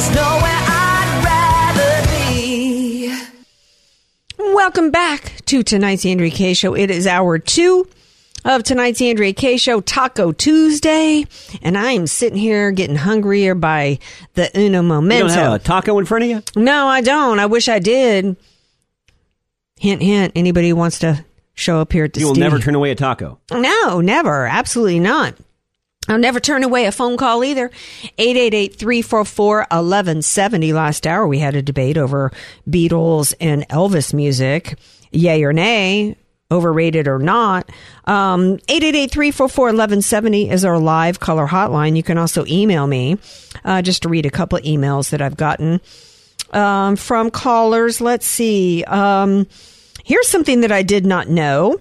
there's nowhere I'd rather be. Welcome back to tonight's Andrea Kay Show. It is hour two of tonight's Andrea Kay Show, Taco Tuesday, and I am sitting here getting hungrier by the uno momento. You don't have a taco in front of you? no, I don't. I wish I did. Hint, hint. Anybody who wants to show up here at the You will studio? never turn away a taco. No, never. Absolutely not. I'll never turn away a phone call either. 888-344-1170. Last hour we had a debate over Beatles and Elvis music. Yay or nay, overrated or not. Um, 888-344-1170 is our live color hotline. You can also email me, uh, just to read a couple emails that I've gotten um, from callers. Let's see. Um, here's something that I did not know.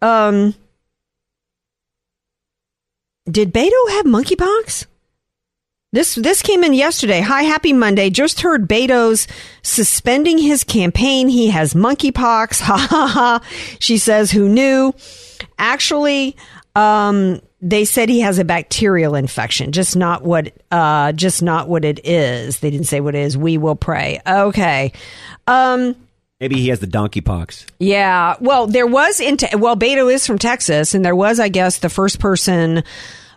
Um, did Beto have monkeypox? This this came in yesterday. Hi, happy Monday. Just heard Beto's suspending his campaign. He has monkeypox. Ha ha ha. She says, "Who knew?" Actually, um, they said he has a bacterial infection, just not what uh, just not what it is. They didn't say what it is. We will pray. Okay. Um, Maybe he has the donkey pox. yeah. Well, there was in te- well, Beto is from Texas, and there was, I guess, the first person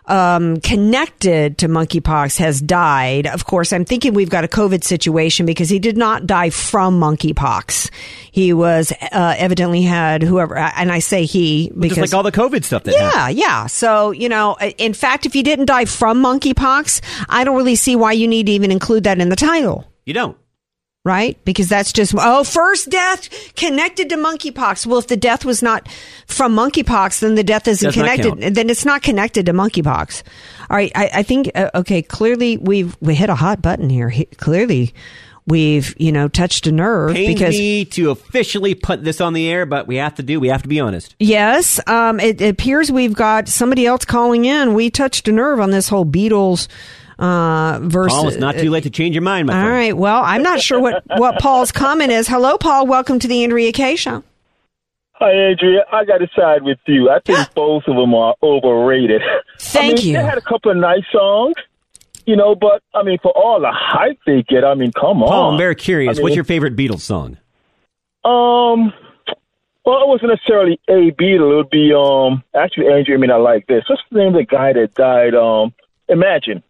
um, connected to monkeypox has died. Of course, I'm thinking we've got a COVID situation because he did not die from monkeypox. He was uh, evidently had whoever, and I say he because Just like all the COVID stuff that happened. yeah, yeah. So, you know, in fact, if you didn't die from monkeypox, I don't really see why you need to even include that in the title You don't. Right? Because that's just oh, first death connected to monkeypox. Well, if the death was not from monkeypox, then the death isn't connected. Then it's not connected to monkeypox. All right, I, I think uh, okay. Clearly, we've we hit a hot button here. He, clearly, we've you know touched a nerve Pains because me to officially put this on the air, but we have to do. We have to be honest. Yes, um, it, it appears we've got somebody else calling in. We touched a nerve on this whole Beatles uh, versus. Paul, it's not too late to change your mind, my All friend. right. Well, I'm not sure what what Paul's comment is. Hello, Paul. Welcome to the Andrea Kay Show. Hi, Andrea. I got to side with you. I think both of them are overrated. Thank I mean, you. They had a couple of nice songs, you know, but I mean, for all the hype they get, I mean, come on. Paul, I'm very curious. I mean, What's your favorite Beatles song? Um, well, it wasn't necessarily a Beatle. It would be um. Actually, Andrea, I mean, I like this. What's the name of the guy that died? Um, Imagine.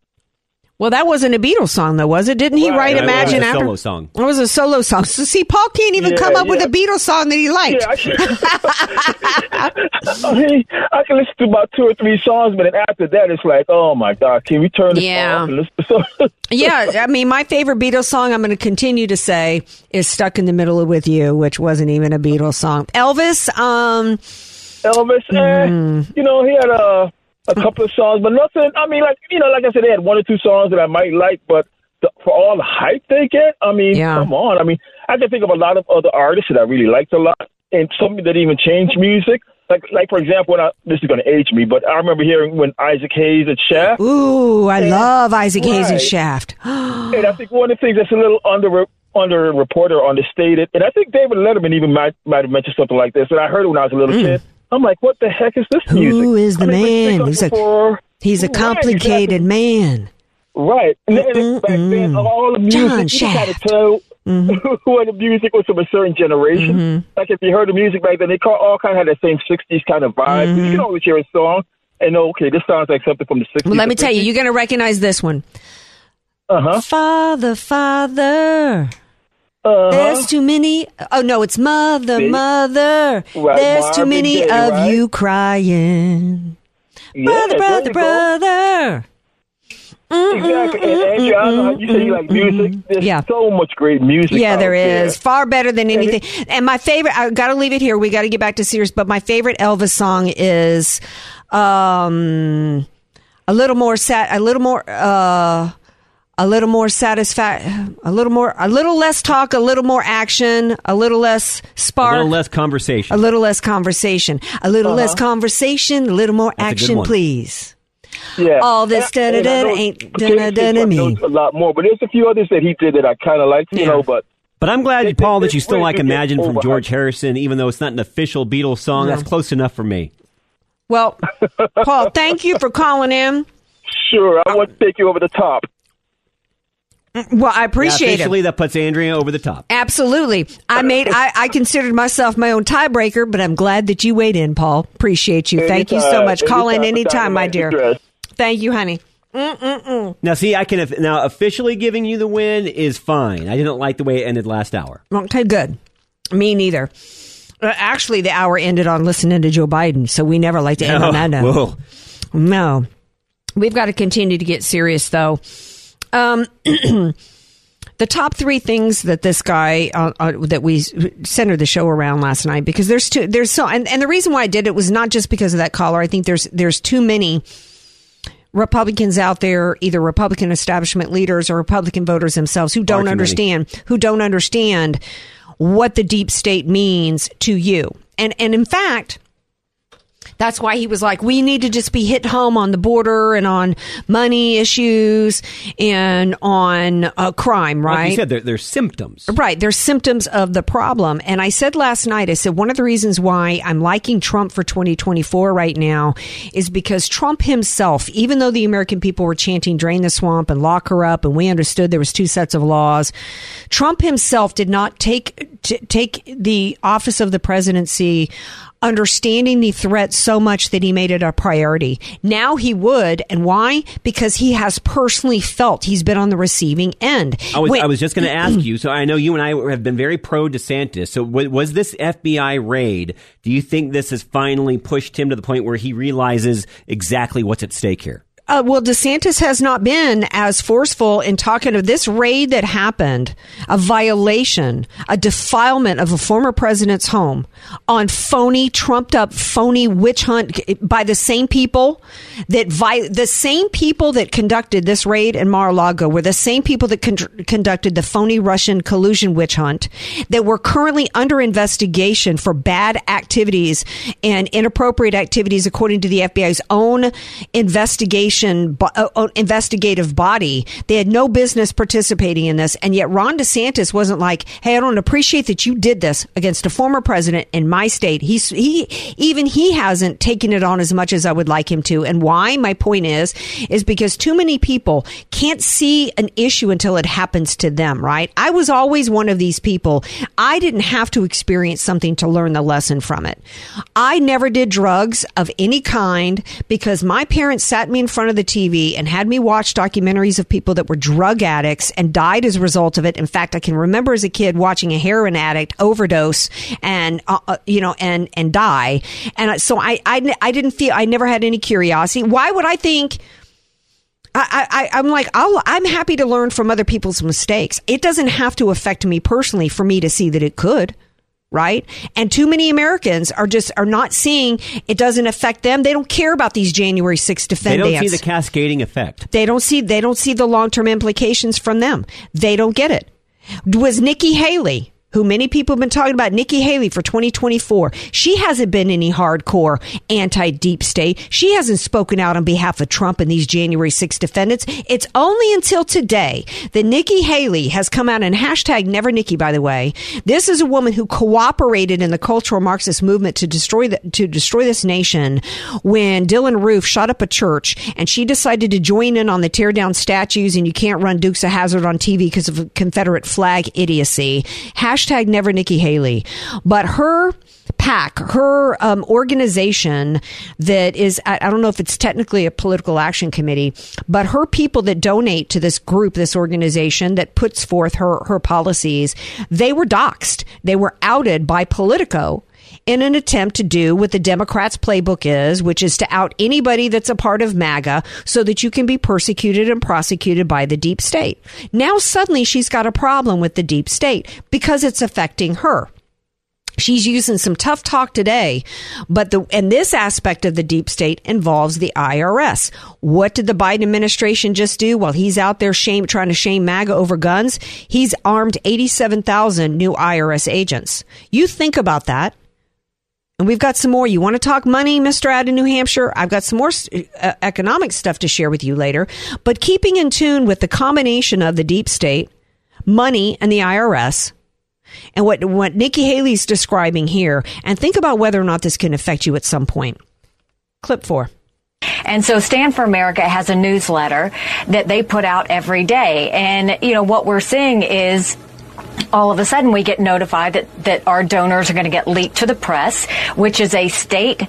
Well, that wasn't a Beatles song, though, was it? Didn't he Right, write right, Imagine it was a after? solo song. It was a solo song. So, see, Paul can't even Yeah, come up with a Beatles song that he liked. Yeah, I, I mean, I can listen to about two or three songs, but then after that, it's like, oh my god, can we turn this Yeah. off to Yeah, I mean, my favorite Beatles song, I'm going to continue to say, is "Stuck in the Middle with You," which wasn't even a Beatles song. Elvis, um, Elvis, Hmm. eh, you know, he had a a couple of songs, but nothing. I mean, like you know, like I said, they had one or two songs that I might like, but the, for all the hype they get, I mean, Yeah. come on. I mean, I can think of a lot of other artists that I really liked a lot, and some that even changed music. Like, like for example, when I, this is going to age me, but I remember hearing when Isaac Hayes and Shaft. ooh, I love Isaac Hayes and Right. Shaft. And I think one of the things that's a little under under reported or understated, and I think David Letterman even might might have mentioned something like this. And I heard it when I was a little mm. kid. I'm like, what the heck is this. Who music? is the I man? He's a- He's a Right, complicated man. Right. And then, and back then, all the music, John you kind of tell mm-hmm. who the music was from a certain generation. Mm-hmm. Like if you heard the music back then, they all kind of had that same 60s kind of vibe. You mm-hmm. can always hear a song. and okay, this sounds like something from the 60s. Well, let me tell you, you're going to recognize this one. Uh huh. Father, Father. Uh-huh. There's too many. Oh no, it's mother, See? mother. There's too many Gaye, of right? you crying. Yeah, brother, there brother, you go. brother. Mm, mm, exactly. And Andrew, I know how you say you like mm, music. There's Yeah. so much great music. Yeah, there is far better than anything. And my favorite, I got to leave it here. We got to get back to serious. But my favorite Elvis song is, um, a little more sat, a little more, uh, a little more satisfa a little more, a little less talk, a little more action, a little less spark A little less conversation. a little less conversation, a little less Uh-huh. conversation, a little more That's action, please. Yeah. All this And- and I da-da-da ain't da-da-da me. A lot more, but there's a few others that he did that I kind of liked, you Yeah. know. But But I'm glad, They- Paul, they- that you still they like Imagine from. George Harrison, even though it's not an official Beatles song. No. That's close enough for me. Well, Paul, thank you for calling in. sure, I want to take you over the top. Well, I appreciate yeah, it. officially, that puts Andrea over the top. Absolutely. I made I, I considered myself my own tiebreaker, but I'm glad that you weighed in, Paul. Appreciate you. Thank you so Anytime. much. Call in Anytime. anytime, my dear. address. Thank you, honey. Now, see, I can now officially giving you the win is fine. I didn't like the way it ended last hour. Okay, good. Me neither. Uh, actually, the hour ended on listening to Joe Biden, so we never like to end on that note. Whoa. No. We've got to continue to get serious, though. Um, the top three things that this guy uh, uh, that we centered the show around last night, because there's two, there's so, and, and the reason why I did it was not just because of that caller. I think there's there's too many Republicans out there, either Republican establishment leaders or Republican voters themselves, who don't many. understand, who don't understand what the deep state means to you. And and in fact, that's why he was like, we need to just be hit home on the border and on money issues and on uh, crime, right? Like you said, there, there's symptoms. Right. There's symptoms of the problem. And I said last night, I said one of the reasons why I'm liking Trump for 2024 right now is because Trump himself, even though the American people were chanting drain the swamp and lock her up, and we understood there was two sets of laws, Trump himself did not take, t- take the office of the presidency understanding the threat so much that he made it a priority. Now he would, and why? Because he has personally felt he's been on the receiving end. I was, I was just going to ask you. So I know you and I have been very pro DeSantis. So w- was this FBI raid? Do you think this has finally pushed him to the point where he realizes exactly what's at stake here? Uh, well, DeSantis has not been as forceful in talking of this raid that happened, a violation, a defilement of a former president's home on phony, trumped up, phony witch hunt by the same people that vi- the same people that conducted this raid in Mar-a-Lago were the same people that con- conducted the phony Russian collusion witch hunt that were currently under investigation for bad activities and inappropriate activities according to the FBI's own investigation bo- uh, uh, investigative body. They had no business participating in this, and yet Ron DeSantis wasn't like, "Hey, I don't appreciate that you did this against a former president in my state." He's he even he hasn't taken it on as much as I would like him to. And why? My point is, is because too many people can't see an issue until it happens to them. Right? I was always one of these people. I didn't have to experience something to learn the lesson from it. I never did drugs of any kind because my parents sat me in front of the TV and had me watch documentaries of people that were drug addicts and died as a result of it. In fact, I can remember as a kid watching a heroin addict overdose and uh, uh, you know and and die. And so I, I I didn't feel I never had any curiosity. Why would I think? I, I, I'm like, I'll, I'm happy to learn from other people's mistakes. It doesn't have to affect me personally for me to see that it could. Right. And too many Americans are just, are not seeing it doesn't affect them. They don't care about these January 6th defendants. They don't see the cascading effect. They don't see they don't see the long term implications from them. They don't get it. Was Nikki Haley, who many people have been talking about, Nikki Haley for 2024, she hasn't been any hardcore anti deep state. She hasn't spoken out on behalf of Trump and these January 6 defendants. It's only until today that Nikki Haley has come out and hashtag never Nikki, by the way. This is a woman who cooperated in the cultural Marxist movement to destroy the, to destroy this nation when Dylann Roof shot up a church and she decided to join in on the tear down statues and you can't run Dukes of Hazzard on TV because of Confederate flag idiocy. Hashtag never Nikki Haley. But her PAC, her um, organization that is, I, I don't know if it's technically a political action committee, but her people that donate to this group, this organization that puts forth her, her policies, they were doxxed. They were outed by Politico in an attempt to do what the Democrats' playbook is, which is to out anybody that's a part of MAGA so that you can be persecuted and prosecuted by the deep state. Now suddenly she's got a problem with the deep state because it's affecting her. She's using some tough talk today, but the and this aspect of the deep state involves the IRS. What did the Biden administration just do while he's out there shame trying to shame MAGA over guns? He's armed 87,000 new IRS agents. You think about that. And we've got some more. You want to talk money, Mr. Out in New Hampshire? I've got some more uh, economic stuff to share with you later. But keeping in tune with the combination of the deep state, money, and the IRS, and what, what Nikki Haley's describing here, and think about whether or not this can affect you at some point. Clip four. And so Stand for America has a newsletter that they put out every day. And, you know, what we're seeing is all of a sudden we get notified that, that our donors are going to get leaked to the press, which is a state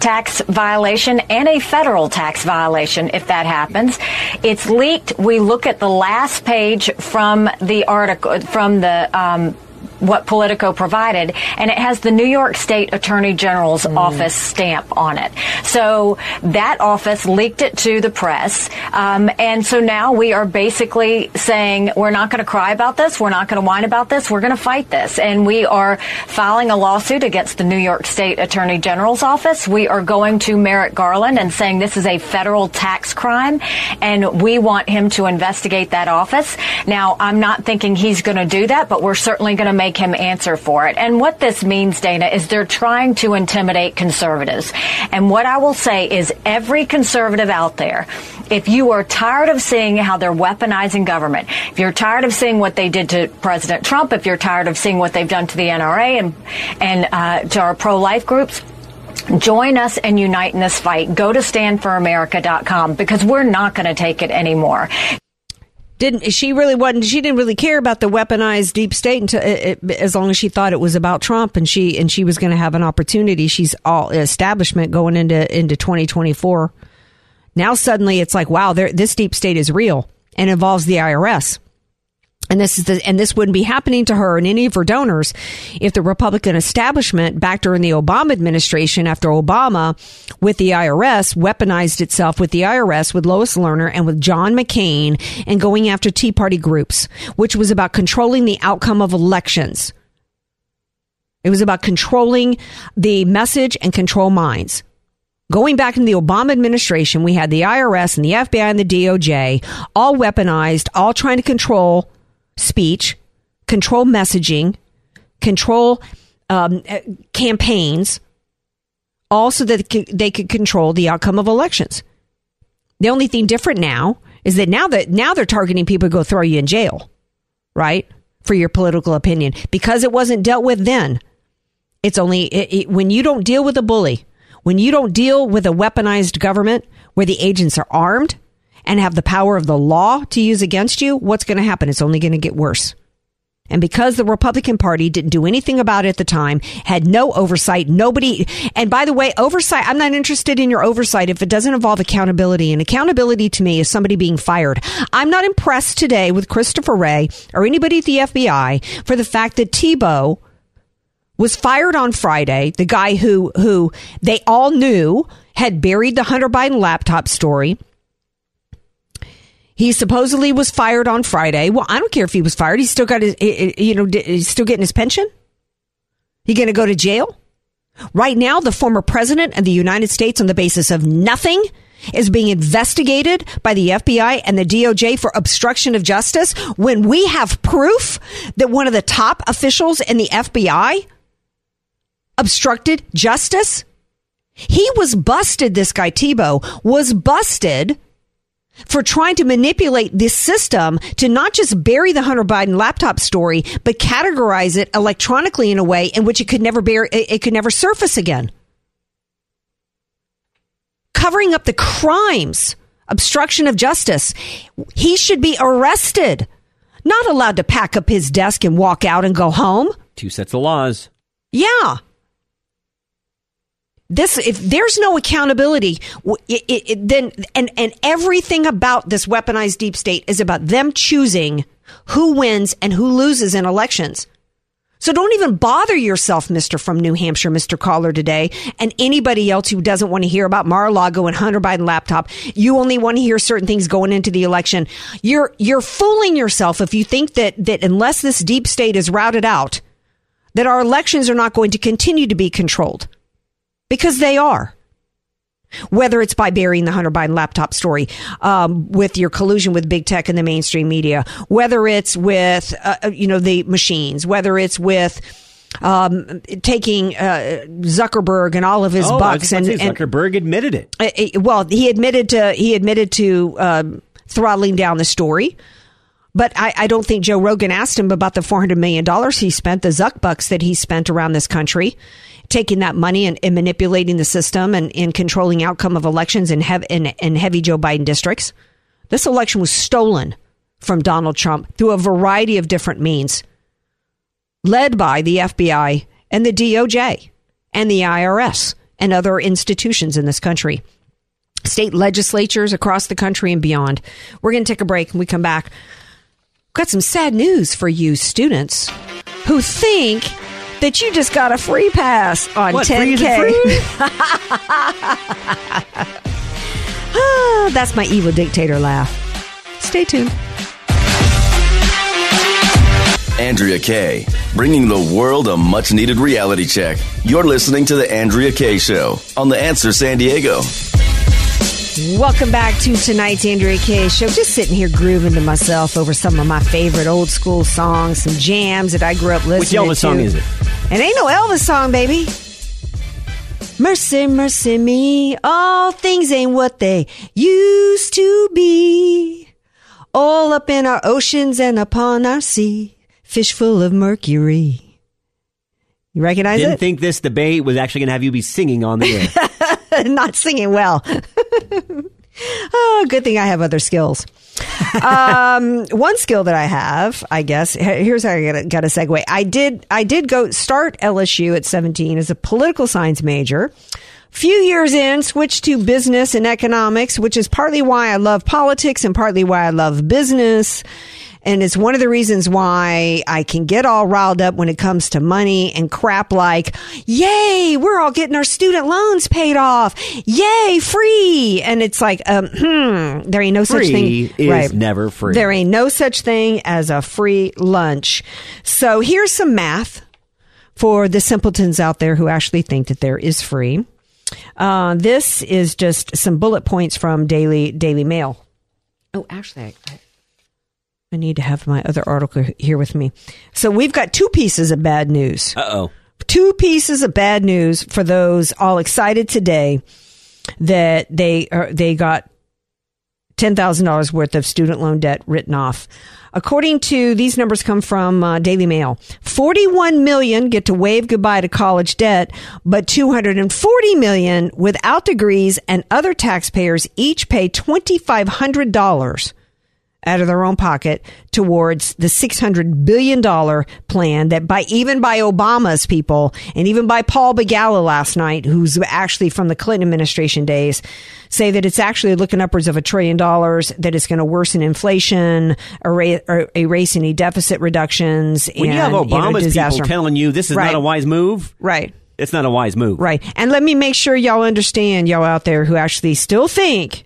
tax violation and a federal tax violation if that happens. It's leaked. We look at the last page from the article, from the, um, what Politico provided, and it has the New York State Attorney General's mm. office stamp on it. So that office leaked it to the press, um, and so now we are basically saying we're not going to cry about this, we're not going to whine about this, we're going to fight this, and we are filing a lawsuit against the New York State Attorney General's office. We are going to Merrick Garland and saying this is a federal tax crime, and we want him to investigate that office. Now, I'm not thinking he's going to do that, but we're certainly going to make him answer for it. And what this means, Dana, is they're trying to intimidate conservatives. And what I will say is every conservative out there, if you are tired of seeing how they're weaponizing government, if you're tired of seeing what they did to President Trump, if you're tired of seeing what they've done to the NRA and, and uh, to our pro-life groups, Join us and unite in this fight. Go to standforamerica.com because we're not going to take it anymore didn't she really wasn't she didn't really care about the weaponized deep state until it, it, as long as she thought it was about Trump and she and she was going to have an opportunity. She's all establishment going into into 2024 now suddenly it's like wow this deep state is real and involves the IRS and this is the, and this wouldn't be happening to her and any of her donors if the Republican establishment back during the Obama administration after Obama with the IRS weaponized itself with the IRS with Lois Lerner and with John McCain and going after Tea Party groups, which was about controlling the outcome of elections. It was about controlling the message and control minds. Going back in the Obama administration, we had the IRS and the FBI and the DOJ all weaponized, all trying to control speech, control messaging, control um, campaigns, all so that they could control the outcome of elections. The only thing different now is that now that now they're targeting people to go throw you in jail, right, for your political opinion because it wasn't dealt with then. It's only it, it, when you don't deal with a bully, when you don't deal with a weaponized government where the agents are armed and have the power of the law to use against you, what's going to happen? It's only going to get worse. And because the Republican Party didn't do anything about it at the time, had no oversight, nobody, and by the way, oversight, I'm not interested in your oversight if it doesn't involve accountability. And accountability to me is somebody being fired. I'm not impressed today with Christopher Wray or anybody at the FBI for the fact that Thibault was fired on Friday, the guy who, who they all knew had buried the Hunter Biden laptop story he supposedly was fired on Friday. Well, I don't care if he was fired. He's still got his, you know, he's still getting his pension. He going to go to jail? Right now, the former president of the United States, on the basis of nothing, is being investigated by the FBI and the DOJ for obstruction of justice when we have proof that one of the top officials in the FBI obstructed justice. He was busted, this guy Thibault was busted for trying to manipulate this system to not just bury the Hunter Biden laptop story, but categorize it electronically in a way in which it could never bear, it could never surface again. Covering up the crimes, obstruction of justice. He should be arrested. not allowed to pack up his desk and walk out and go home. Two sets of laws. Yeah. This if there's no accountability, it, it, it- then and and everything about this weaponized deep state is about them choosing who wins and who loses in elections. So don't even bother yourself, Mister from New Hampshire, Mister Caller today, and anybody else who doesn't want to hear about Mar-a-Lago and Hunter Biden laptop. You only want to hear certain things going into the election. You're you're fooling yourself if you think that that unless this deep state is routed out, that our elections are not going to continue to be controlled because they are. Whether it's by burying the Hunter Biden laptop story um, with your collusion with big tech and the mainstream media, whether it's with uh, uh, you know the machines, whether it's with um, taking uh, Zuckerberg and all of his oh, bucks and, to say, and Zuckerberg admitted it. uh, uh, well, he admitted to he admitted to um, throttling down the story. But I, I don't think Joe Rogan asked him about the four hundred million dollars he spent, the Zuck bucks that he spent around this country, taking that money and, and manipulating the system and, controlling outcome of elections in, hev- in, in heavy Joe Biden districts. This election was stolen from Donald Trump through a variety of different means, led by the FBI and the DOJ and the IRS and other institutions in this country state legislatures across the country and beyond. We're going to take a break and we come back. Got some sad news for you students who think that you just got a free pass on What, 10K. Ah, That's my evil dictator laugh. Stay tuned. Andrea Kay, bringing the world a much needed reality check. You're listening to The Andrea Kay Show on The Answer San Diego. Welcome back to tonight's Andrea Kay show. Just sitting here grooving to myself over some of my favorite old school songs, some jams that I grew up listening Which to. Elvis song is it? It ain't no Elvis song, baby. Mercy, mercy me, all things ain't what they used to be. All up in our oceans and upon our sea, fish full of mercury. You recognize it? Didn't think this debate was actually going to have you be singing on the air. Not singing well. oh, good thing I have other skills. um, one skill that I have, I guess, here's how I got got a segue. I did, I did go start LSU at 17 as a political science major. Few years in, switched to business and economics, which is partly why I love politics and partly why I love business. And it's one of the reasons why I can get all riled up when it comes to money and crap like, yay, we're all getting our student loans paid off. Yay, free. And it's like, um, hmm, there ain't no such thing. Free thing. is never free. There ain't no such thing as a free lunch. So here's some math for the simpletons out there who actually think that there is free. Uh, this is just some bullet points from Daily Daily Mail. Oh, actually, I, I, I need to have my other article here with me. So we've got two pieces of bad news. Uh oh. Two pieces of bad news for those all excited today that they are, they got ten thousand dollars worth of student loan debt written off. According to these numbers, come from uh, Daily Mail. Forty-one million get to wave goodbye to college debt, but two hundred and forty million without degrees and other taxpayers each pay twenty-five hundred dollars out of their own pocket towards the $600 billion plan that by even by Obama's people and even by Paul Begala last night, who's actually from the Clinton administration days, say that it's actually looking upwards of a trillion dollars, that it's going to worsen inflation, erase, er- erase any deficit reductions. When and, you have know, Obama's disaster. people telling you this is Right. not a wise move, Right. it's not a wise move. Right. And let me make sure y'all understand, y'all out there who actually still think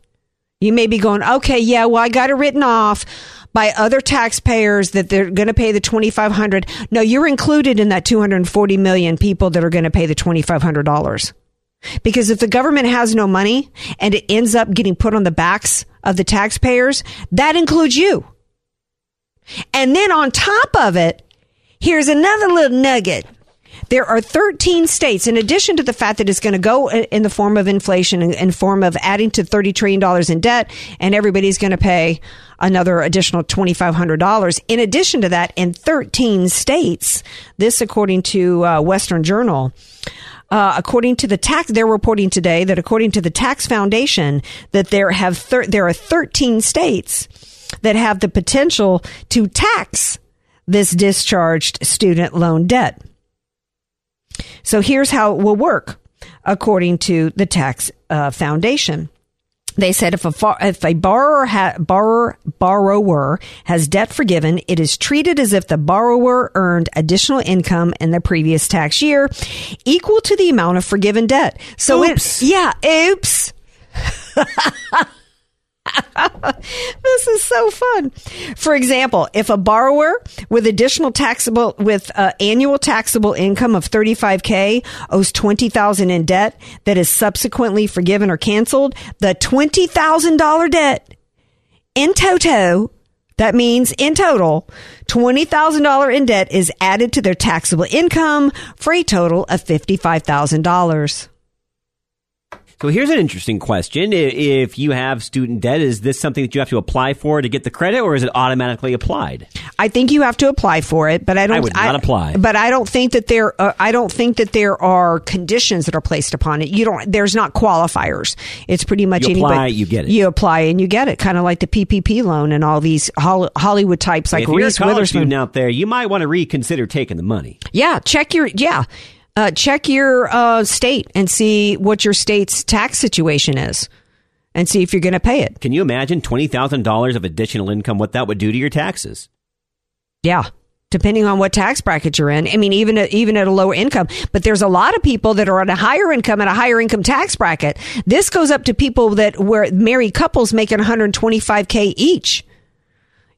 you may be going, okay, yeah, well, I got it written off by other taxpayers that they're going to pay the 2500 No, you're included in that 240 million people that are going to pay the $2,500. Because if the government has no money and it ends up getting put on the backs of the taxpayers, that includes you. And then on top of it, here's another little nugget. There are 13 states, in addition to the fact that it's going to go in the form of inflation and in form of adding to $30 trillion in debt, and everybody's going to pay another additional $2,500. In addition to that, in 13 states, this according to uh, Western Journal, uh, according to the tax, they're reporting today that according to the Tax Foundation, that there have thir- there are 13 states that have the potential to tax this discharged student loan debt. So here's how it will work, according to the tax uh, foundation. They said if a far, if a borrower ha, borrower borrower has debt forgiven, it is treated as if the borrower earned additional income in the previous tax year, equal to the amount of forgiven debt. So Oops. it yeah, oops. this is so fun. For example, if a borrower with additional taxable with uh, annual taxable income of 35k owes 20,000 in debt that is subsequently forgiven or canceled, the $20,000 debt in toto that means in total, $20,000 in debt is added to their taxable income for a total of $55,000. So here's an interesting question. If you have student debt, is this something that you have to apply for to get the credit or is it automatically applied? I think you have to apply for it, but I don't. I would not apply. But I don't think that there. Uh, I don't think that there are conditions that are placed upon it. You don't. There's not qualifiers. It's pretty much You apply, anybody. you get it. You apply and you get it. Kind of like the PPP loan and all these Hollywood types like if you're a college Witherspoon. student out there, you might want to reconsider taking the money. Yeah, check your yeah. Uh, check your uh, state and see what your state's tax situation is, and see if you're going to pay it. Can you imagine $20,000 of additional income, what that would do to your taxes? Yeah. Depending on what tax bracket you're in. I mean, even at, even at a lower income, but there's a lot of people that are at a higher income and a higher income tax bracket. This goes up to people that were married couples making 125k each.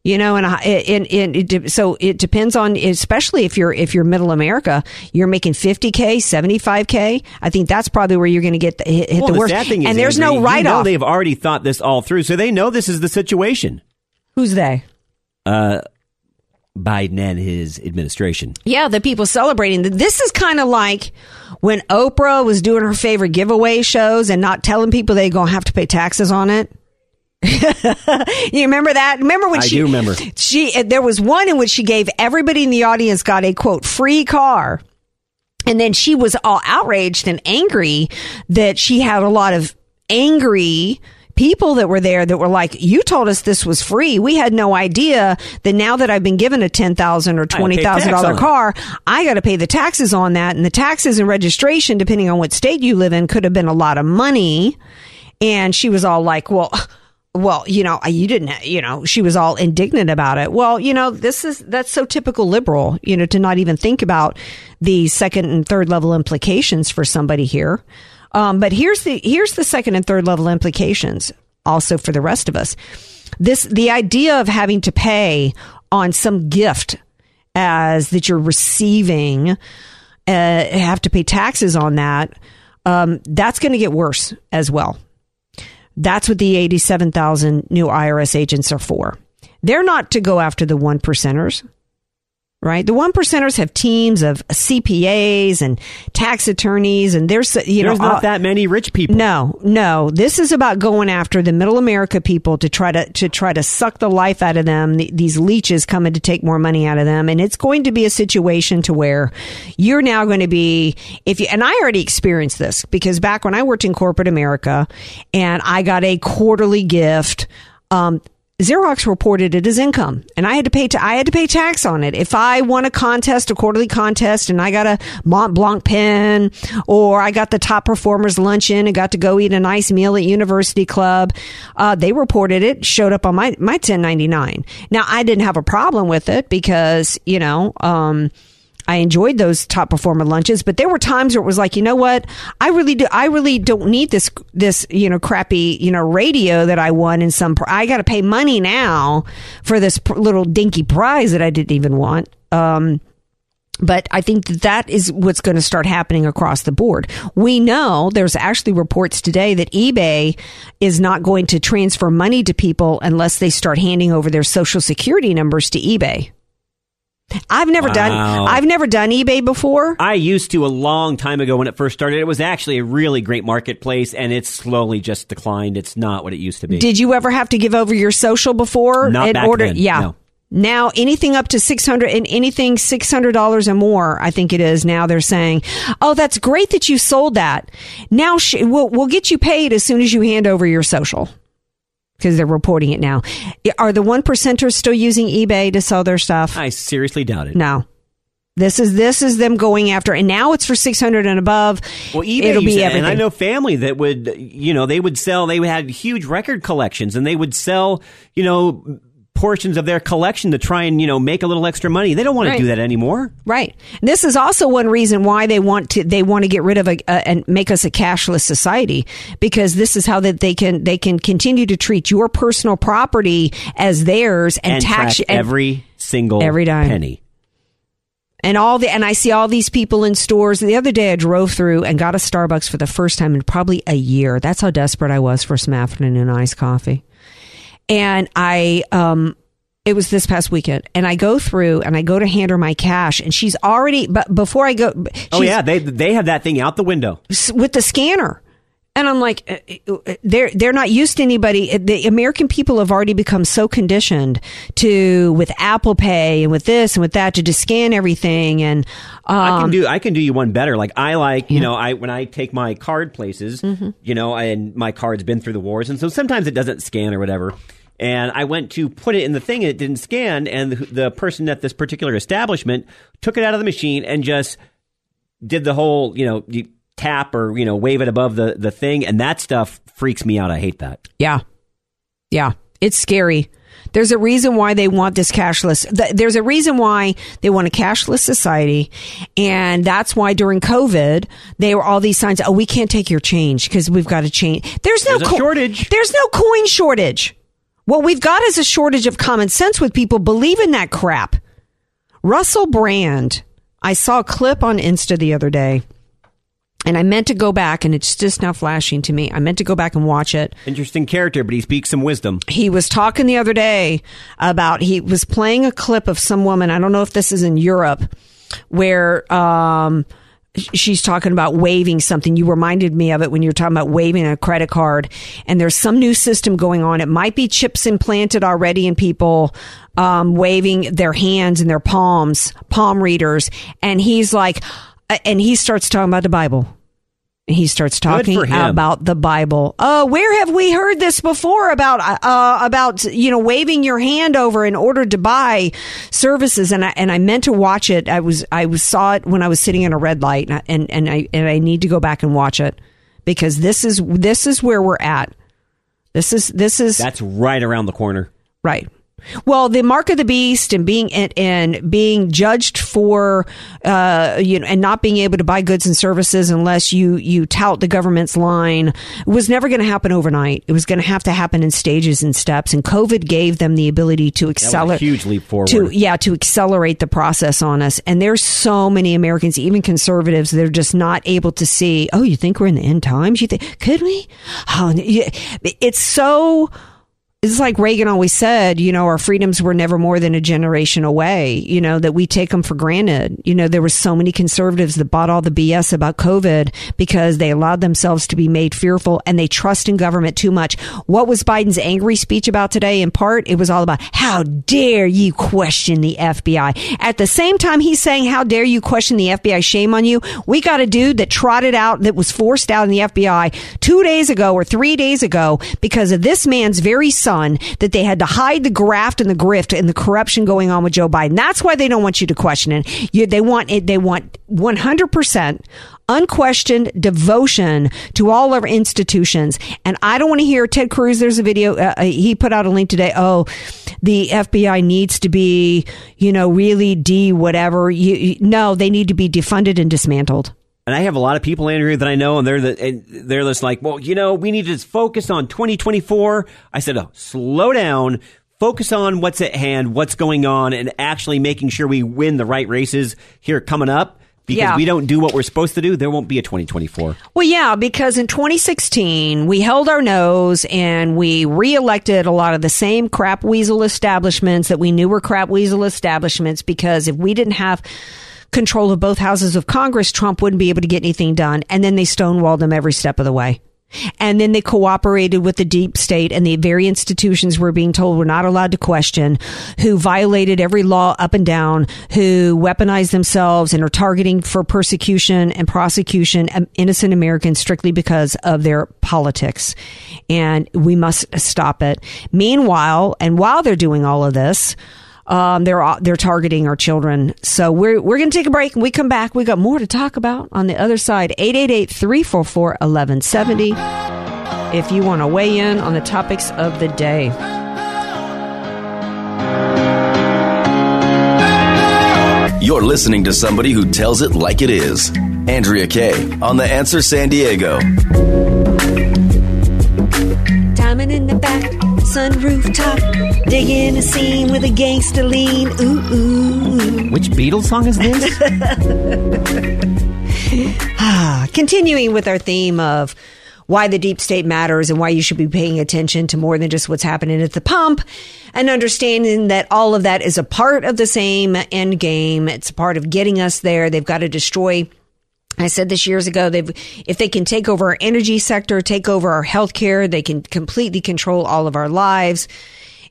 You know, and I- in, in, it so it depends on, especially if you're if you're middle America, you're making 50k, 75k. I think that's probably where you're going to get the, hit, well, the the worst. sad thing is, and there's Andrea, no you write know off. they've already thought this all through, so they know this is the situation. Who's they? Uh, Biden and his administration. Yeah, the people celebrating. This is kind of like when Oprah was doing her favorite giveaway shows and not telling people they're going to have to pay taxes on it. you remember that? Remember when I she do remember. she there was one in which she gave everybody in the audience got a quote free car. And then she was all outraged and angry that she had a lot of angry people that were there that were like, "You told us this was free. We had no idea that now that I've been given a ten thousand or twenty thousand dollar it." car, I got to pay the taxes on that, and the taxes and registration, depending on what state you live in, could have been a lot of money." And she was all like, "Well." Well, you know, you didn't, you know, she was all indignant about it. Well, you know, this is, that's so typical liberal, you know, to not even think about the second and third level implications for somebody here. Um, but here's the, here's the second and third level implications also for the rest of us. This, the idea of having to pay on some gift as that you're receiving, uh, have to pay taxes on that. Um, that's going to get worse as well. That's what the 87,000 new IRS agents are for. They're not to go after the one percenters, right? The one percenters have teams of CPAs and tax attorneys, and there's you There's know not all- that many rich people. no, no. This is about going after the middle America people to try to to try to suck the life out of them. th- These leeches coming to take more money out of them, and it's going to be a situation to where you're now going to be if you. And I already experienced this because back when I worked in corporate America, and I got a quarterly gift. Um, Xerox reported it as income, and I had to pay. ta- I had to pay tax on it. If I won a contest, a quarterly contest, and I got a Mont Blanc pen, or I got the top performers luncheon and got to go eat a nice meal at University Club, uh, they reported it. Showed up on my my 1099. Now I didn't have a problem with it because you know. Um, I enjoyed those top performer lunches, but there were times where it was like, you know what? I really do. I really don't need this, this, you know, crappy, you know, radio that I won in some, I got to pay money now for this little dinky prize that I didn't even want. Um, but I think that, that is what's going to start happening across the board. We know there's actually reports today that eBay is not going to transfer money to people unless they start handing over their social security numbers to eBay. I've never done I've never done eBay before. I used to a long time ago when it first started. It was actually a really great marketplace, and it's slowly just declined. It's not what it used to be. Did you ever have to give over your social before Not in back order? then, yeah. no. Now anything up to six hundred and anything six hundred dollars or more, I think it is. Now they're saying, "Oh, that's great that you sold that. Now sh- we'll we'll get you paid as soon as you hand over your social." Because they're reporting it now. Are the one percenters still using eBay to sell their stuff? I seriously doubt it. No. This is this is them going after, and now it's for six hundred and above. Well, eBay It'll be everything. and I know family that would, you know, they would sell. They had huge record collections, and they would sell, you know, portions of their collection to try and you know make a little extra money. They don't want Right. to do that anymore. Right. And This is also one reason why they want to they want to get rid of a, a and make us a cashless society because this is how that they can they can continue to treat your personal property as theirs and, And, tax track and- every single Every dime. penny. and all the and I see all these people in stores. The other day I drove through and got a Starbucks for the first time in probably a year. That's how desperate I was for some afternoon iced coffee. And I um it was this past weekend and I go through and I go to hand her my cash and she's already but before I go Oh yeah, they they have that thing out the window. with the scanner. And I'm like, uh, uh, they're they're not used to anybody. The American people have already become so conditioned to with Apple Pay and with this and with that to just scan everything. And um, I can do I can do you one better. Like I like, you know, I when I take my card places, Mm-hmm. you know, and my card's been through the wars and so sometimes it doesn't scan or whatever. And I went to put it in the thing and it didn't scan and the, the person at this particular establishment took it out of the machine and just did the whole, you know, you tap or, you know, wave it above the the thing and that stuff freaks me out. I hate that. Yeah. Yeah. It's scary. There's a reason why they want this cashless. There's a reason why they want a cashless society. And that's why during COVID, they were all these signs, oh, we can't take your change because we've got to change. There's no There's a shortage. There's no coin shortage. What we've got is a shortage of common sense with people believing that crap. Russell Brand. I saw a clip on Insta the other day. And I meant to go back, and it's just now flashing to me. I meant to go back and watch it Interesting character, but he speaks some wisdom. he was talking the other day about he was playing a clip of some woman i don't know if this is in europe where um she's talking about waiving something. You reminded me of it when you were talking about waiving a credit card. And there's some new system going on. It might be chips implanted already in people um waving their hands and their palms palm readers. And he's like and he starts talking about the bible he starts talking about the Bible. Uh, where have we heard this before about uh, about you know waving your hand over in order to buy services? And I and I meant to watch it. I was I was saw it when I was sitting in a red light, and I- and, and I and I need to go back and watch it because this is this is where we're at. This is this is That's right around the corner. Right. Well, the mark of the beast and being and, and being judged for, uh, you know, and not being able to buy goods and services unless you you tout the government's line was never going to happen overnight. It was going to have to happen in stages and steps. And COVID gave them the ability to That was a accelerate huge leap forward. to yeah to accelerate the process on us and there's so many americans even conservatives they're just not able to see oh you think we're in the end times you think could we oh it's so it's like Reagan always said, you know, our freedoms were never more than a generation away, you know, that we take them for granted. You know, there were so many conservatives that bought all the BS about COVID because they allowed themselves to be made fearful and they trust in government too much. What was Biden's angry speech about today? In part, it was all about how dare you question the FBI. At the same time, he's saying, how dare you question the FBI? Shame on you. We got a dude that trotted out, that was forced out in the FBI two days ago or three days ago because of this man's very that they had to hide the graft and the grift and the corruption going on with Joe Biden. That's why they don't want you to question it. You, they want it. They want 100% unquestioned devotion to all our institutions. And I don't want to hear Ted Cruz. There's a video. Uh, uh, he put out a link today. Oh, the FBI needs to be, you know, really de whatever. You, you, no, they need to be defunded and dismantled. And I have a lot of people, Andrew, that I know, and they're the, and they're just like, well, you know, we need to focus on 2024. I said, oh, slow down, focus on what's at hand, what's going on, and actually making sure we win the right races here coming up. Because Yeah. we don't do what we're supposed to do, there won't be a 2024. Well, yeah, because in 2016, we held our nose and we reelected a lot of the same crap weasel establishments that we knew were crap weasel establishments because if we didn't have control of both houses of Congress, Trump wouldn't be able to get anything done. And then they stonewalled him every step of the way. And then they cooperated with the deep state and the very institutions we're being told we're not allowed to question, who violated every law up and down, who weaponized themselves and are targeting for persecution and prosecution innocent Americans strictly because of their politics. And we must stop it. Meanwhile, and while they're doing all of this, um, they're they're targeting our children. So we're we're going to take a break and we come back. We got more to talk about on the other side. 888-344-1170 if you want to weigh in on the topics of the day. You're listening to somebody who tells it like it is. Andrea Kay on The Answer San Diego. In the back, sunroof top, digging a scene with a gangster lean. Ooh, ooh. Which Beatles song is this? Ah, continuing with our theme of why the deep state matters and why you should be paying attention to more than just what's happening at the pump and understanding that all of that is a part of the same end game. It's a part of getting us there. They've got to destroy I said this years ago. They've, if they can take over our energy sector, take over our healthcare, they can completely control all of our lives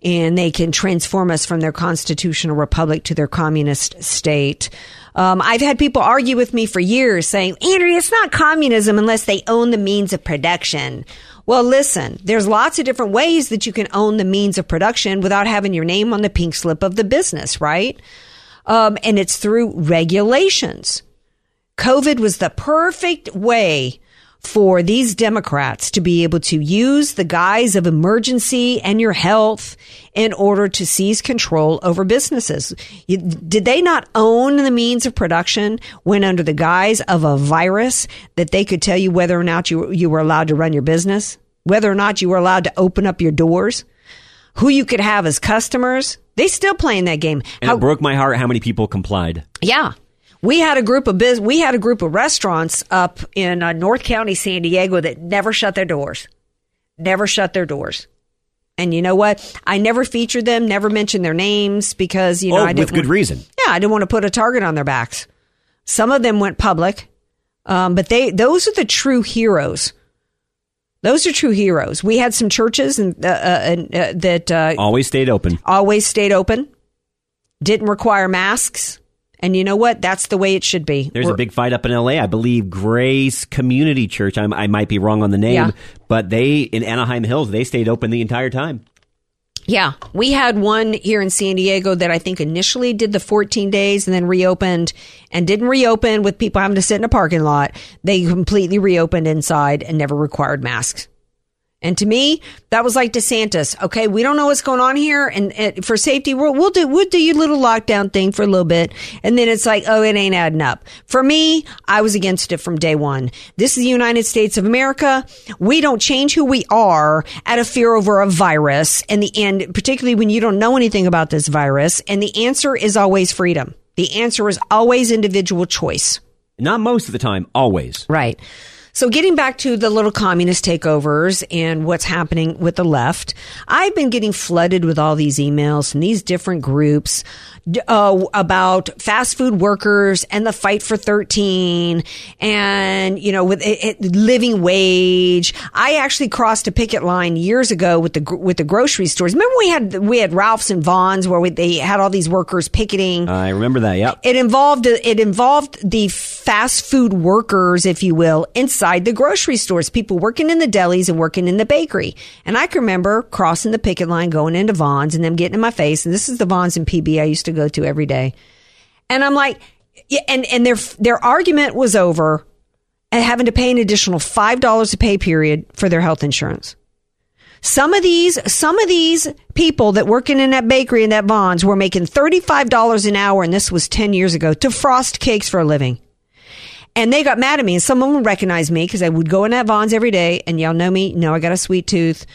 and they can transform us from their constitutional republic to their communist state. Um, I've had people argue with me for years saying, Andrea, it's not communism unless they own the means of production. Well, listen, there's lots of different ways that you can own the means of production without having your name on the pink slip of the business, right? Um, and it's through regulations. COVID was the perfect way for these Democrats to be able to use the guise of emergency and your health in order to seize control over businesses. Did they not own the means of production when under the guise of a virus that they could tell you whether or not you, you were allowed to run your business? Whether or not you were allowed to open up your doors? Who you could have as customers? They still playing that game. And it broke my heart how many people complied. Yeah. We had a group of biz- we had a group of restaurants up in uh, North County, San Diego that never shut their doors. Never shut their doors. And you know what? I never featured them, never mentioned their names because you know oh, I didn't with good want- reason. Yeah, I didn't want to put a target on their backs. Some of them went public, um, but they those are the true heroes. Those are true heroes. We had some churches and uh, uh, and, uh, that uh, Always stayed open. always stayed open, didn't require masks, and you know what? That's the way it should be. There's We're- a big fight up in LA. I believe Grace Community Church. I'm, I might be wrong on the name, Yeah. but they in Anaheim Hills they stayed open the entire time. Yeah, we had one here in San Diego that I think initially did the 14 days and then reopened and didn't reopen with people having to sit in a parking lot. They completely reopened inside and never required masks. And to me, that was like DeSantis. Okay, we don't know what's going on here, and, and for safety, we'll, we'll do we'll do your little lockdown thing for a little bit, and then it's like, oh, it ain't adding up. For me, I was against it from day one. This is the United States of America. We don't change who we are out of fear over a virus, and the end, particularly when you don't know anything about this virus. And the answer is always freedom. The answer is always individual choice. Not most of the time, always. Right. So getting back to the little communist takeovers and what's happening with the left, I've been getting flooded with all these emails from these different groups uh, about fast food workers and the fight for 13 and, you know, with it, it, living wage. I actually crossed a picket line years ago with the, with the grocery stores. Remember we had, we had Ralph's and Vons where we, they had all these workers picketing. I remember that. Yep. It involved it involved the fast food workers, if you will, inside the grocery stores. People working in the delis and working in the bakery. And I can remember crossing the picket line, going into Vons, and them getting in my face. And this is the Vons and PB I used to go to every day. And I'm like, and and their their argument was over and having to pay an additional five dollars a pay period for their health insurance. Some of these, some of these people that working in that bakery in that Vons were making $35 an hour. And this was 10 years ago to frost cakes for a living. And they got mad at me and some of them recognized me because I would go in that Vons every day and y'all know me. No, I got a sweet tooth.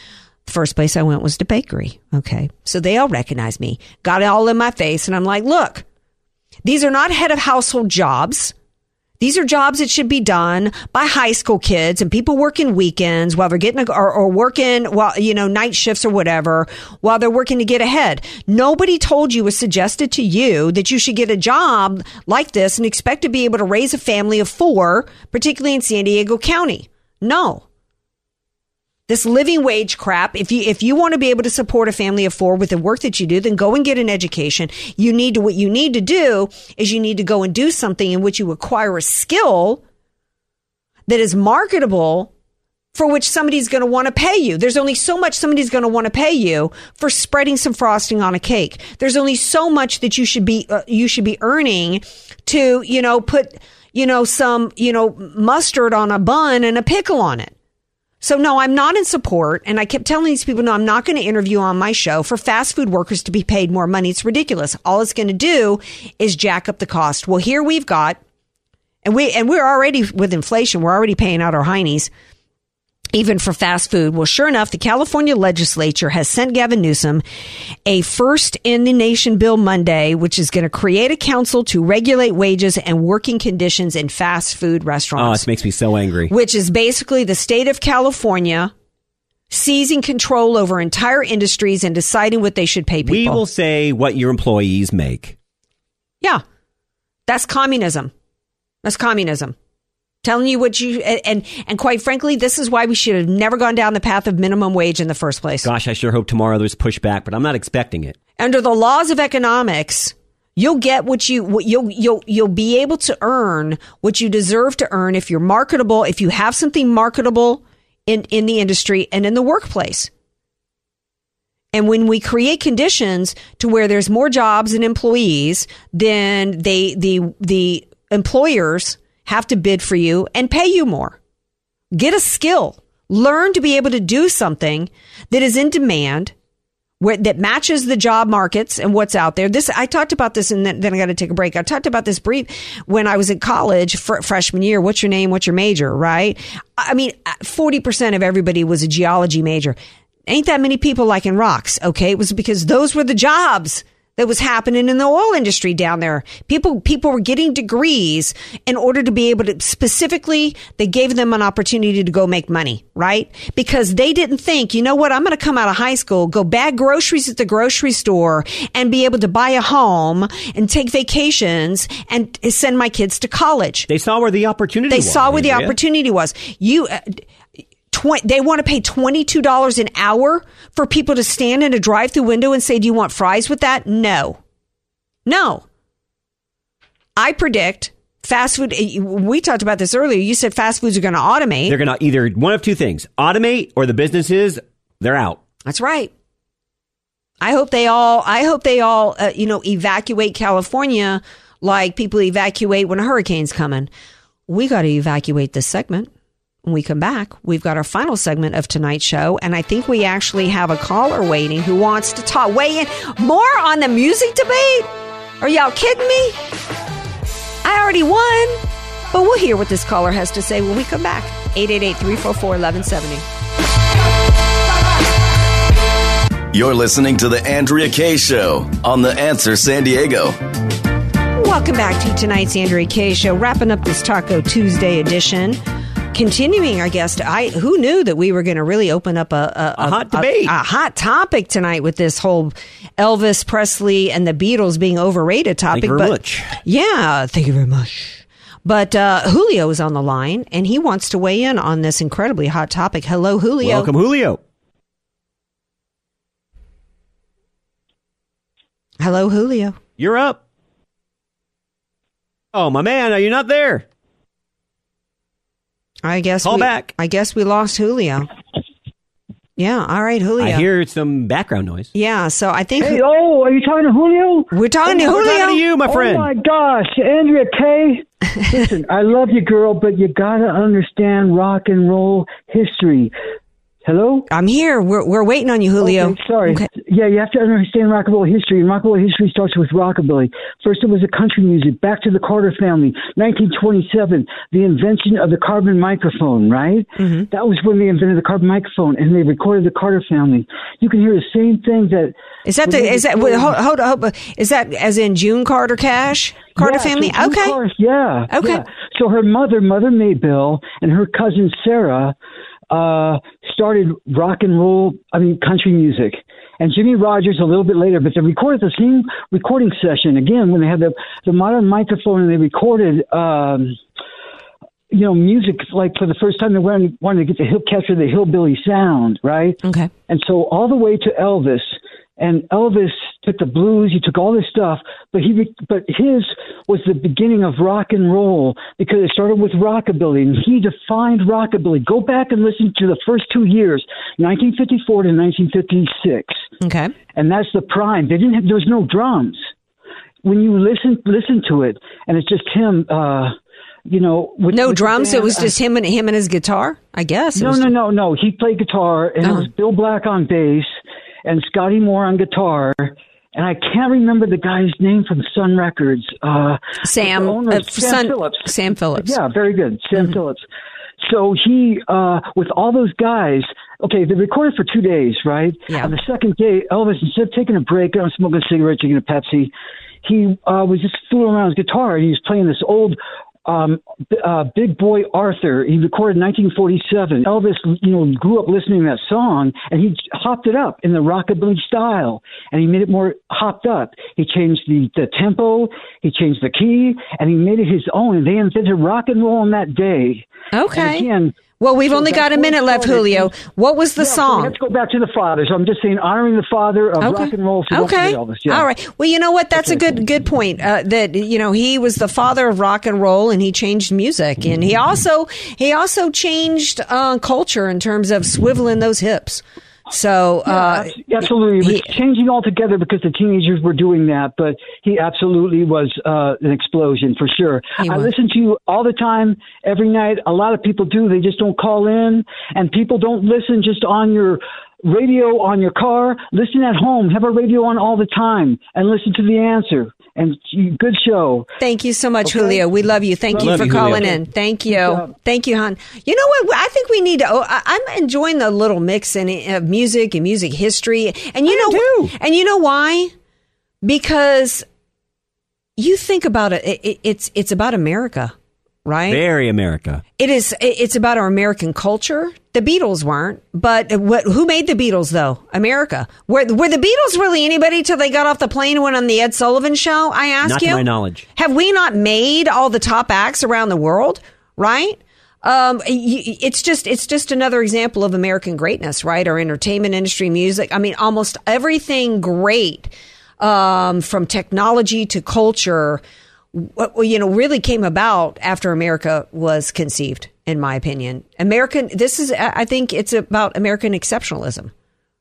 First place I went was the bakery. Okay. So they all recognized me, got it all in my face. And I'm like, look, these are not head of household jobs. These are jobs that should be done by high school kids and people working weekends while they're getting a, or, or working while you know night shifts or whatever while they're working to get ahead. Nobody told you or suggested to you that you should get a job like this and expect to be able to raise a family of four, particularly in San Diego County. No. This living wage crap. If you if you want to be able to support a family of four with the work that you do, then go and get an education. You need to what you need to do is you need to go and do something in which you acquire a skill that is marketable for which somebody's going to want to pay you. There's only so much somebody's going to want to pay you for spreading some frosting on a cake. There's only so much that you should be uh, you should be earning to, you know, put, you know, some, you know, mustard on a bun and a pickle on it. So no, I'm not in support. And I kept telling these people, no, I'm not going to interview on my show for fast food workers to be paid more money. It's ridiculous. All it's going to do is jack up the cost. Well, here we've got, and we, and we're already with inflation, we're already paying out our heinies even for fast food. Well, sure enough, the California legislature has sent Gavin Newsom a first in the nation bill Monday, which is going to create a council to regulate wages and working conditions in fast food restaurants. Oh, this makes me so angry. which is basically the state of California seizing control over entire industries and deciding what they should pay people. We will say what your employees make. Yeah. That's communism. That's communism. Telling you what you and, and quite frankly, this is why we should have never gone down the path of minimum wage in the first place. Gosh, I sure hope tomorrow there's pushback, but I'm not expecting it. Under the laws of economics, you'll get what you what you'll you'll you'll be able to earn what you deserve to earn if you're marketable, if you have something marketable in in the industry and in the workplace. And when we create conditions to where there's more jobs and employees, then they the the employers have to bid for you and pay you more. Get a skill. Learn to be able to do something that is in demand where that matches the job markets and what's out there. This I talked about this, and then, then I got to take a break. I talked about this brief when I was in college fr- freshman year. What's your name? What's your major? Right? I mean, forty percent of everybody was a geology major. Ain't that many people liking rocks? Okay, it was because those were the jobs that was happening in the oil industry down there. People people were getting degrees in order to be able to specifically they gave them an opportunity to go make money, right? Because they didn't think, you know what, I'm going to come out of high school, go bag groceries at the grocery store and be able to buy a home and take vacations and send my kids to college. They saw where the opportunity They was. saw where the opportunity was. You uh, tw- they want to pay $22 an hour for people to stand in a drive-through window and say, "Do you want fries with that?" No. No. I predict fast food eh, we talked about this earlier. You said fast foods are going to automate. They're going to either one of two things automate or the businesses, they're out. That's right. I hope they all. I hope they all. Uh, you know, evacuate California like people evacuate when a hurricane's coming. We got to evacuate this segment. When we come back, we've got our final segment of tonight's show, and I think we actually have a caller waiting who wants to talk. Weigh in more on the music debate. Are y'all kidding me? I already won, but we'll hear what this caller has to say when we come back. 888 344 1170. You're listening to The Andrea Kay Show on The Answer San Diego. Welcome back to tonight's Andrea Kay show. Wrapping up this Taco Tuesday edition. Continuing our guest, I who knew that we were going to really open up a, a, A hot debate. a, hot topic tonight with this whole Elvis Presley and the Beatles being overrated topic. Thank you very but much. yeah, thank you very much. But uh, Julio is on the line and he wants to weigh in on this incredibly hot topic. Hello, Julio. Welcome, Julio. Hello, Julio. You're up. Oh, my man, are you not there? I guess Call we, back. I guess we lost Julio. Yeah. All right, Julio. I hear some background noise. Yeah. So I think Hey, oh, are you talking to Julio? we're talking to oh, We're Julio. talking to you, my friend. Oh my gosh, Andrea Kay. Listen, I love you, girl, but you gotta understand rock and roll history. Hello? I'm here. We're we're waiting on you, Julio. Okay, sorry. Okay. Yeah, you have to understand rockabilly history. And rock and roll history starts with rockabilly. First, it was a country music. Back to the Carter family. 1927, the invention of the carbon microphone. Right? Mm-hmm. That was when they invented the carbon microphone, and they recorded the Carter family. You can hear the same thing that. Is that the is that wait, hold, hold, hold, is that as in June Carter Cash Carter Yeah, family? so Okay. Carter, yeah. Okay. yeah. So her mother, Mother Maybelle, and her cousin Sarah uh, started rock and roll, I mean, country music. And Jimmie Rodgers a little bit later, but they recorded the same recording session again when they had the, the modern microphone and they recorded um, you know, music like for the first time they wanted, wanted to get the hill capture the hillbilly sound, right? Okay. And so all the way to Elvis, and Elvis took the blues, he took all this stuff, but he but his was the beginning of rock and roll because it started with rockabilly, and he defined rockabilly. Go back and listen to the first two years, 1954 to 1956, Okay. and that's the prime. They didn't have there was no drums. When you listen listen to it, and it's just him. uh you know, with, No with drums. It band, was uh, just him and him and his guitar. I guess. No, no, no, no. He played guitar, and it Uh-huh. was Bill Black on bass, and Scotty Moore on guitar. And I can't remember the guy's name from Sun Records. Uh, Sam, uh, Sam Sun- Phillips. Sam Phillips. Yeah, very good, Sam Mhm. Phillips. So he, uh, with all those guys, okay, they recorded for two days, right? Yeah. On the second day, Elvis, instead of taking a break, I'm smoking a cigarette, drinking a Pepsi, he uh, was just fooling around his guitar. And he was playing this old um, uh, Big Boy Arthur. He recorded in 1947. Elvis, you know, grew up listening to that song, and he hopped it up in the rockabilly style, and he made it more hopped up. He changed the, the tempo, he changed the key, and he made it his own. And they invented rock and roll on that day. Okay. And again, Well, we've so only got a minute left. Julio. What was the Yeah, so song? let's go back to the father. So I'm just saying, honoring the father of rock and roll. Okay. Elvis. Yeah. All right. Well, you know what? That's a good good point. Uh, that you know he was the father of rock and roll, and he changed music, and he also he also changed uh, culture in terms of swiveling those hips. So uh, Yeah, absolutely. It was changing altogether because the teenagers were doing that, but he absolutely was uh, an explosion for sure. I listen to you all the time, every night. A lot of people do. They just don't call in, and people don't listen just on your radio on your car. Listen at home. Have a radio on all the time and listen to the answer. And good show. Thank you so much, Okay. Julio. We love you. Thank you for you, calling Julio. in. Thank you. Thank you, hon. You know what? I think we need to. Oh, I- I'm enjoying the little mix in of music and music history, and you know, and you know why? Because you think about it, it, it it's it's about America, right? Very America. It is. It's about our American culture. The Beatles weren't, but what? Who made the Beatles though? America. Were Were the Beatles really anybody till they got off the plane and went on the Ed Sullivan Show? I ask Not you. to my knowledge. Have we not made all the top acts around the world? Right. Um, it's just it's just another example of American greatness, right? Our entertainment industry, music. I mean, almost everything great, um, from technology to culture, you know, really came about after America was conceived. In my opinion, American. This is, I think, it's about American exceptionalism,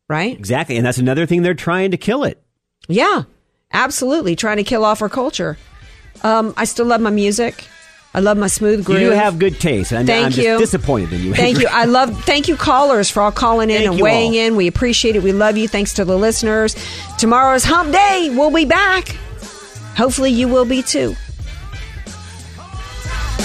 right? Exactly. And that's another thing they're trying to kill it. Yeah, absolutely. Trying to kill off our culture. Um, I still love my music. I love my smooth groove. You have good taste. And Thank I'm just you. disappointed in you. Thank you. I love. Thank you, callers, for all calling in Thank and weighing all. in. We appreciate it. We love you. Thanks to the listeners. Tomorrow's Hump Day. We'll be back. Hopefully, you will be too.